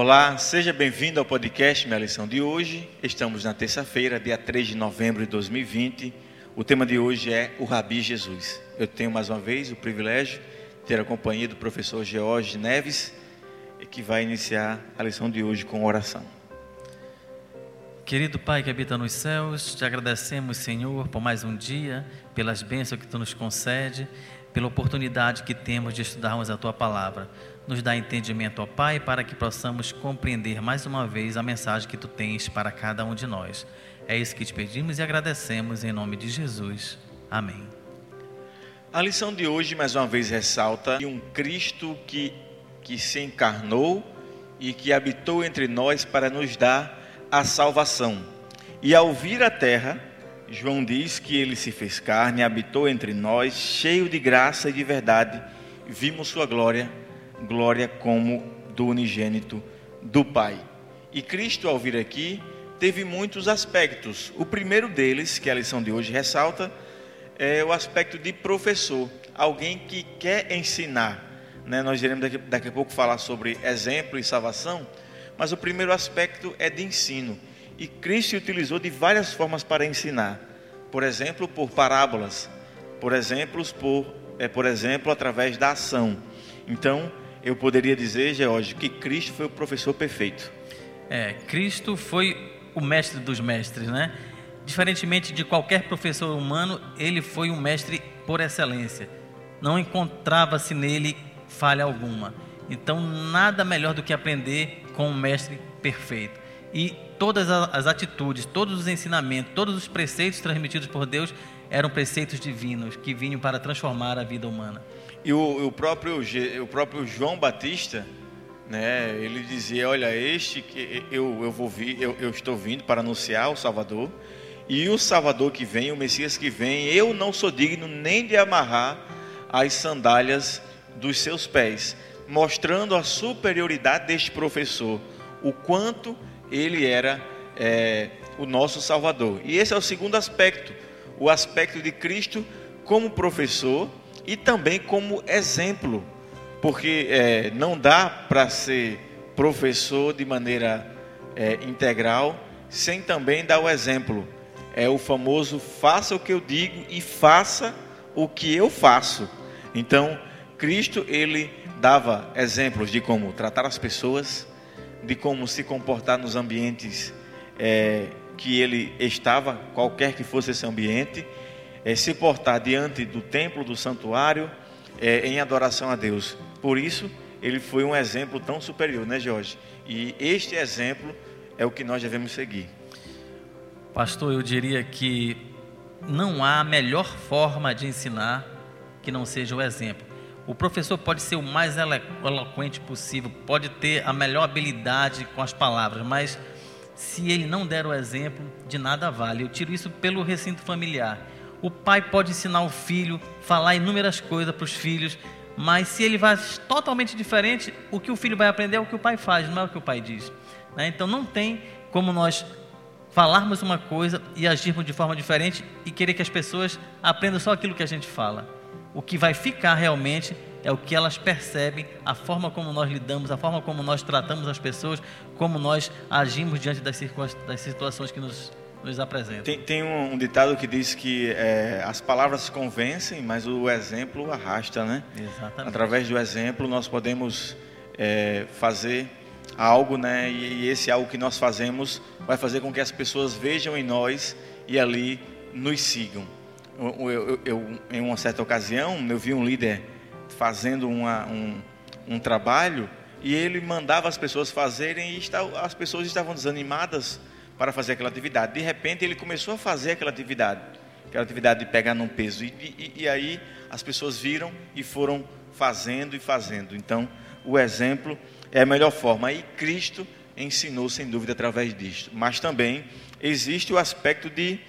Olá, seja bem-vindo ao podcast Minha Lição de hoje. Estamos na terça-feira, dia 3 de novembro de 2020. O tema de hoje é o Rabi Jesus. Eu tenho mais uma vez o privilégio de ter a companhia do professor George Neves, que vai iniciar a lição de hoje com oração. Querido Pai que habita nos céus, te agradecemos, Senhor, por mais um dia, pelas bênçãos que tu nos concede, pela oportunidade que temos de estudarmos a tua palavra. Nos dá entendimento, ó Pai, para que possamos compreender mais uma vez a mensagem que tu tens para cada um de nós. É isso que te pedimos e agradecemos em nome de Jesus. Amém. A lição de hoje, mais uma vez, ressalta um Cristo que, que se encarnou e que habitou entre nós para nos dar a salvação. E ao vir à terra, João diz que ele se fez carne, habitou entre nós, cheio de graça e de verdade, vimos sua glória glória como do unigênito do Pai. E Cristo, ao vir aqui, teve muitos aspectos. O primeiro deles, que a lição de hoje ressalta, é o aspecto de professor, alguém que quer ensinar. Né? Nós iremos daqui, daqui a pouco falar sobre exemplo e salvação, mas o primeiro aspecto é de ensino. E Cristo utilizou de várias formas para ensinar. Por exemplo, por parábolas, por exemplos, por, é, por exemplo, através da ação. Então, eu poderia dizer, George, que Cristo foi o professor perfeito. É, Cristo foi o mestre dos mestres, né? Diferentemente de qualquer professor humano, ele foi um mestre por excelência. Não encontrava-se nele falha alguma. Então, nada melhor do que aprender com um mestre perfeito. E todas as atitudes, todos os ensinamentos, todos os preceitos transmitidos por Deus eram preceitos divinos que vinham para transformar a vida humana. E o, o, próprio, o próprio João Batista, né, ele dizia: Olha, este que eu, eu vou vir, eu, eu estou vindo para anunciar o Salvador, e o Salvador que vem, o Messias que vem, eu não sou digno nem de amarrar as sandálias dos seus pés, mostrando a superioridade deste professor, o quanto ele era é, o nosso Salvador. E esse é o segundo aspecto, o aspecto de Cristo como professor e também como exemplo, porque é, não dá para ser professor de maneira é, integral sem também dar o exemplo. É o famoso faça o que eu digo e faça o que eu faço. Então, Cristo ele dava exemplos de como tratar as pessoas, de como se comportar nos ambientes é, que ele estava, qualquer que fosse esse ambiente, é, se portar diante do templo, do santuário, é, em adoração a Deus. Por isso, ele foi um exemplo tão superior, né, Jorge? E este exemplo é o que nós devemos seguir. Pastor, eu diria que não há melhor forma de ensinar que não seja o exemplo. O professor pode ser o mais eloquente possível, pode ter a melhor habilidade com as palavras, mas se ele não der o exemplo, de nada vale. Eu tiro isso pelo recinto familiar. O pai pode ensinar o filho, falar inúmeras coisas para os filhos, mas se ele vai totalmente diferente, o que o filho vai aprender é o que o pai faz, não é o que o pai diz. Né? Então não tem como nós falarmos uma coisa e agirmos de forma diferente e querer que as pessoas aprendam só aquilo que a gente fala. O que vai ficar realmente é o que elas percebem, a forma como nós lidamos, a forma como nós tratamos as pessoas, como nós agimos diante das, das situações que nos nos apresenta. Tem, tem um, um, ditado que diz que é, as palavras convencem, mas o exemplo arrasta, né? Exatamente. Através do exemplo nós podemos é, fazer algo, né? E, e, esse algo que nós fazemos vai fazer com que as pessoas vejam em nós e ali nos sigam. Eu, eu, eu em uma certa ocasião, eu vi um líder fazendo uma, um, um trabalho e ele mandava as pessoas fazerem e está, as pessoas estavam desanimadas para fazer aquela atividade. De repente ele começou a fazer aquela atividade, aquela atividade de pegar num peso. E, e, e aí as pessoas viram e foram fazendo e fazendo. Então o exemplo é a melhor forma. Aí Cristo ensinou sem dúvida através disto. Mas também existe o aspecto de,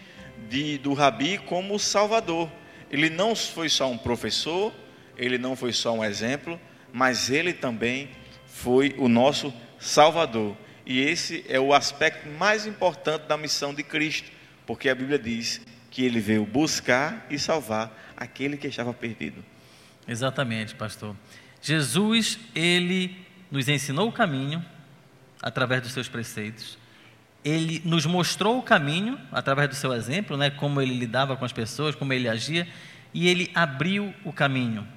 de, do Rabi como Salvador. Ele não foi só um professor, ele não foi só um exemplo, mas ele também foi o nosso Salvador. E esse é o aspecto mais importante da missão de Cristo, porque a Bíblia diz que ele veio buscar e salvar aquele que estava perdido. Exatamente, pastor. Jesus, ele nos ensinou o caminho, através dos seus preceitos. Ele nos mostrou o caminho através do seu exemplo, né, como ele lidava com as pessoas, como ele agia, e ele abriu o caminho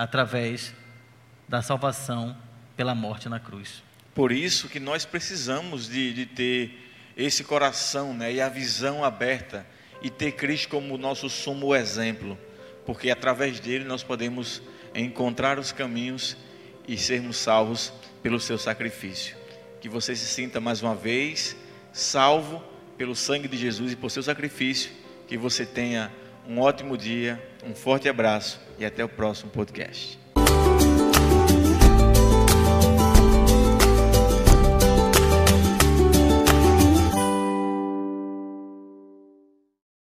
através da salvação pela morte na cruz. Por isso que nós precisamos de, de ter esse coração né, e a visão aberta e ter Cristo como nosso sumo exemplo, porque através dele nós podemos encontrar os caminhos e sermos salvos pelo seu sacrifício. Que você se sinta mais uma vez salvo pelo sangue de Jesus e por seu sacrifício. Que você tenha um ótimo dia, um forte abraço e até o próximo podcast.